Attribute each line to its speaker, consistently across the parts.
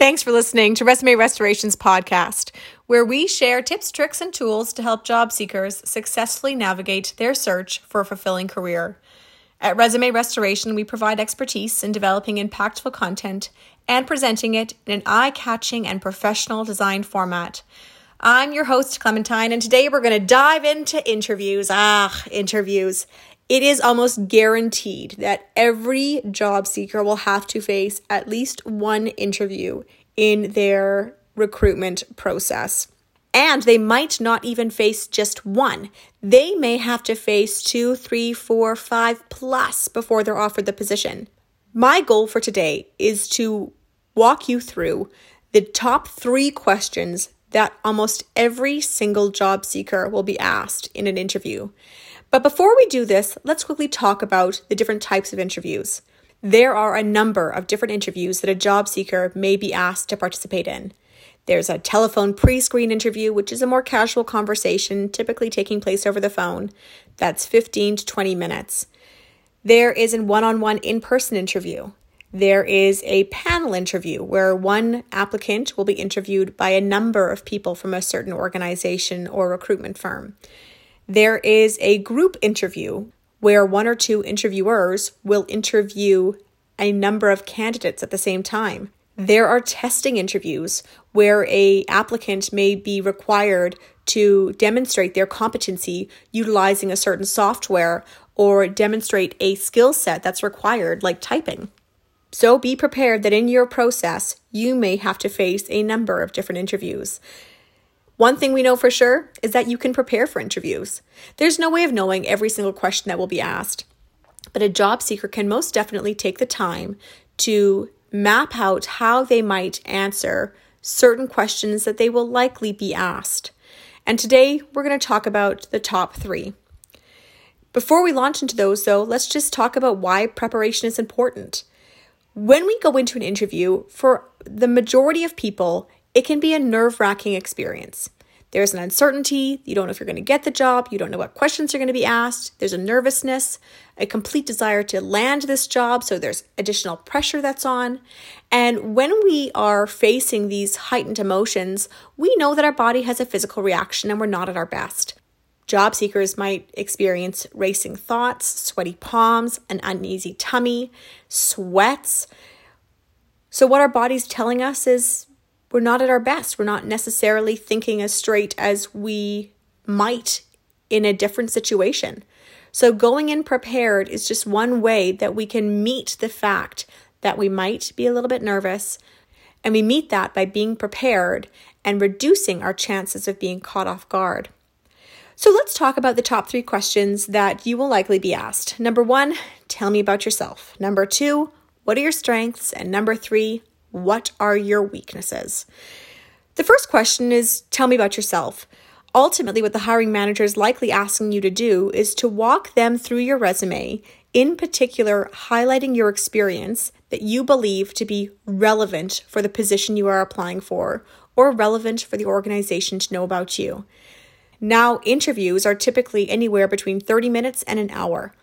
Speaker 1: Thanks for listening to Resume Restorations podcast, where we share tips, tricks, and tools to help job seekers successfully navigate their search for a fulfilling career. At Resume Restoration, we provide expertise in developing impactful content and presenting it in an eye catching and professional design format. I'm your host, Clementine, and today we're going to dive into interviews. Ah, interviews. It is almost guaranteed that every job seeker will have to face at least one interview in their recruitment process. And they might not even face just one. They may have to face two, three, four, five plus before they're offered the position. My goal for today is to walk you through the top three questions that almost every single job seeker will be asked in an interview. But before we do this, let's quickly talk about the different types of interviews. There are a number of different interviews that a job seeker may be asked to participate in. There's a telephone pre screen interview, which is a more casual conversation, typically taking place over the phone. That's 15 to 20 minutes. There is a one on one in person interview. There is a panel interview where one applicant will be interviewed by a number of people from a certain organization or recruitment firm. There is a group interview where one or two interviewers will interview a number of candidates at the same time. There are testing interviews where a applicant may be required to demonstrate their competency utilizing a certain software or demonstrate a skill set that's required like typing. So be prepared that in your process you may have to face a number of different interviews. One thing we know for sure is that you can prepare for interviews. There's no way of knowing every single question that will be asked, but a job seeker can most definitely take the time to map out how they might answer certain questions that they will likely be asked. And today we're going to talk about the top three. Before we launch into those, though, let's just talk about why preparation is important. When we go into an interview, for the majority of people, it can be a nerve wracking experience. There's an uncertainty. You don't know if you're going to get the job. You don't know what questions are going to be asked. There's a nervousness, a complete desire to land this job. So there's additional pressure that's on. And when we are facing these heightened emotions, we know that our body has a physical reaction and we're not at our best. Job seekers might experience racing thoughts, sweaty palms, an uneasy tummy, sweats. So, what our body's telling us is we're not at our best. We're not necessarily thinking as straight as we might in a different situation. So, going in prepared is just one way that we can meet the fact that we might be a little bit nervous. And we meet that by being prepared and reducing our chances of being caught off guard. So, let's talk about the top three questions that you will likely be asked. Number one, tell me about yourself. Number two, what are your strengths? And number three, what are your weaknesses? The first question is tell me about yourself. Ultimately, what the hiring manager is likely asking you to do is to walk them through your resume, in particular, highlighting your experience that you believe to be relevant for the position you are applying for or relevant for the organization to know about you. Now, interviews are typically anywhere between 30 minutes and an hour.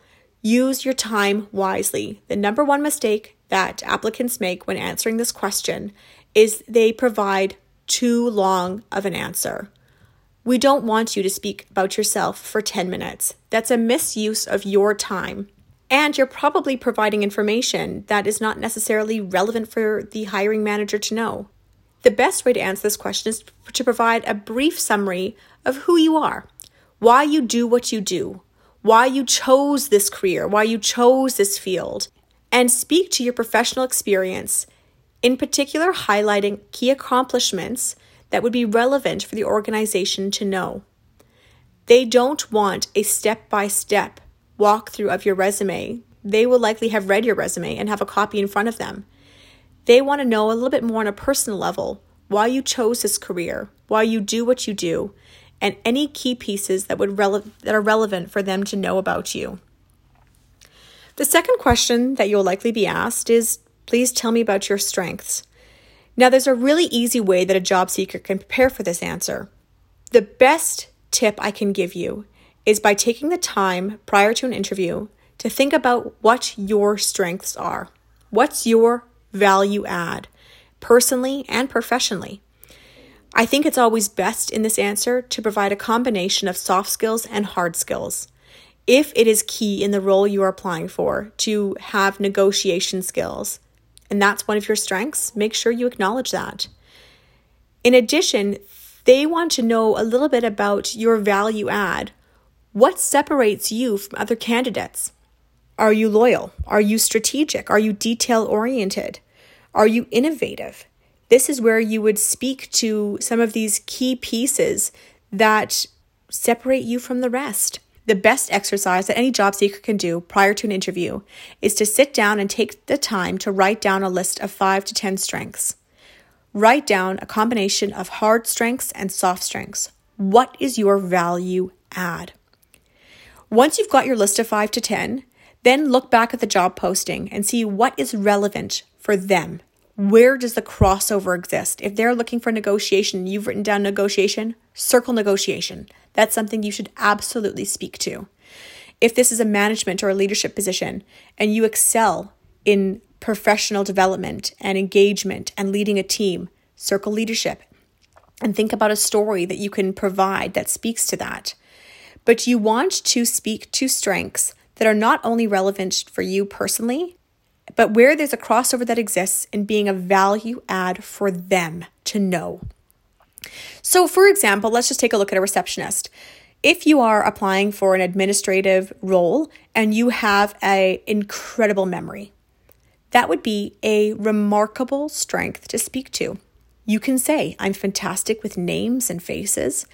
Speaker 1: Use your time wisely. The number one mistake that applicants make when answering this question is they provide too long of an answer. We don't want you to speak about yourself for 10 minutes. That's a misuse of your time. And you're probably providing information that is not necessarily relevant for the hiring manager to know. The best way to answer this question is to provide a brief summary of who you are, why you do what you do, why you chose this career, why you chose this field, and speak to your professional experience, in particular, highlighting key accomplishments that would be relevant for the organization to know. They don't want a step by step walkthrough of your resume. They will likely have read your resume and have a copy in front of them. They want to know a little bit more on a personal level why you chose this career, why you do what you do, and any key pieces that would rele- that are relevant for them to know about you. The second question that you'll likely be asked is please tell me about your strengths. Now, there's a really easy way that a job seeker can prepare for this answer. The best tip I can give you is by taking the time prior to an interview to think about what your strengths are. What's your value add? personally and professionally. I think it's always best in this answer to provide a combination of soft skills and hard skills. If it is key in the role you are applying for to have negotiation skills, and that's one of your strengths, make sure you acknowledge that. In addition, they want to know a little bit about your value add. What separates you from other candidates? Are you loyal? Are you strategic? Are you detail oriented? Are you innovative? This is where you would speak to some of these key pieces that separate you from the rest. The best exercise that any job seeker can do prior to an interview is to sit down and take the time to write down a list of five to 10 strengths. Write down a combination of hard strengths and soft strengths. What is your value add? Once you've got your list of five to 10, then look back at the job posting and see what is relevant for them where does the crossover exist? If they're looking for negotiation, you've written down negotiation, circle negotiation. That's something you should absolutely speak to. If this is a management or a leadership position and you excel in professional development and engagement and leading a team, circle leadership and think about a story that you can provide that speaks to that. But you want to speak to strengths that are not only relevant for you personally, but where there's a crossover that exists in being a value add for them to know. So, for example, let's just take a look at a receptionist. If you are applying for an administrative role and you have an incredible memory, that would be a remarkable strength to speak to. You can say, I'm fantastic with names and faces.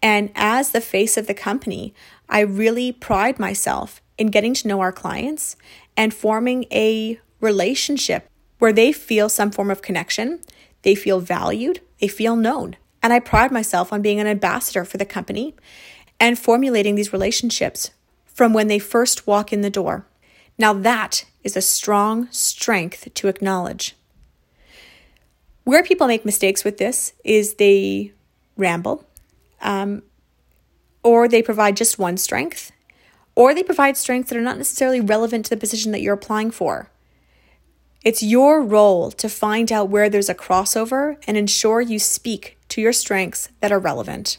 Speaker 1: And as the face of the company, I really pride myself in getting to know our clients and forming a relationship where they feel some form of connection, they feel valued, they feel known. And I pride myself on being an ambassador for the company and formulating these relationships from when they first walk in the door. Now, that is a strong strength to acknowledge. Where people make mistakes with this is they ramble, um, or they provide just one strength, or they provide strengths that are not necessarily relevant to the position that you're applying for. It's your role to find out where there's a crossover and ensure you speak to your strengths that are relevant.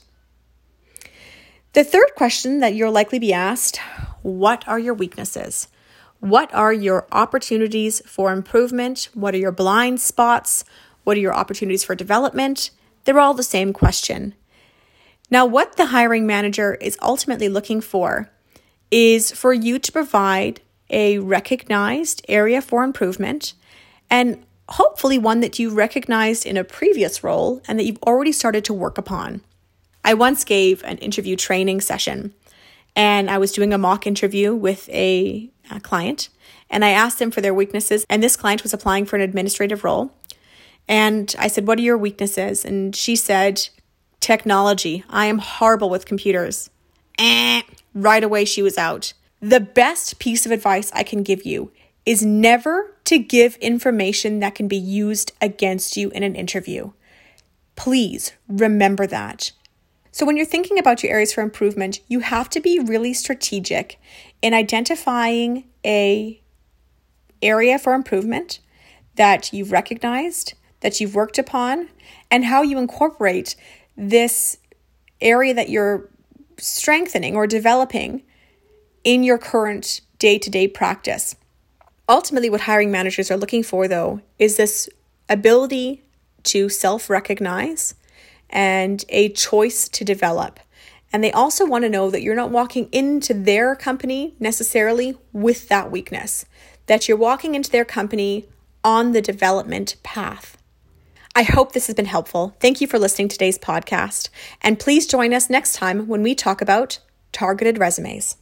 Speaker 1: The third question that you'll likely be asked what are your weaknesses? What are your opportunities for improvement? What are your blind spots? What are your opportunities for development? They're all the same question. Now, what the hiring manager is ultimately looking for is for you to provide a recognized area for improvement, and hopefully one that you recognized in a previous role and that you've already started to work upon. I once gave an interview training session and I was doing a mock interview with a, a, client and I asked them for their weaknesses and this client was applying for an administrative role. And I said what are your weaknesses? And she said technology. I am horrible with computers eh. right away she was out the best piece of advice I can give you is never to give information that can be used against you in an interview. Please remember that. So, when you're thinking about your areas for improvement, you have to be really strategic in identifying a area for improvement that you've recognized, that you've worked upon, and how you incorporate this area that you're strengthening or developing in your current day to day practice. Ultimately, what hiring managers are looking for, though, is this ability to self recognize and a choice to develop. And they also want to know that you're not walking into their company necessarily with that weakness, that you're walking into their company on the development path. I hope this has been helpful. Thank you for listening to today's podcast. And please join us next time when we talk about targeted resumes.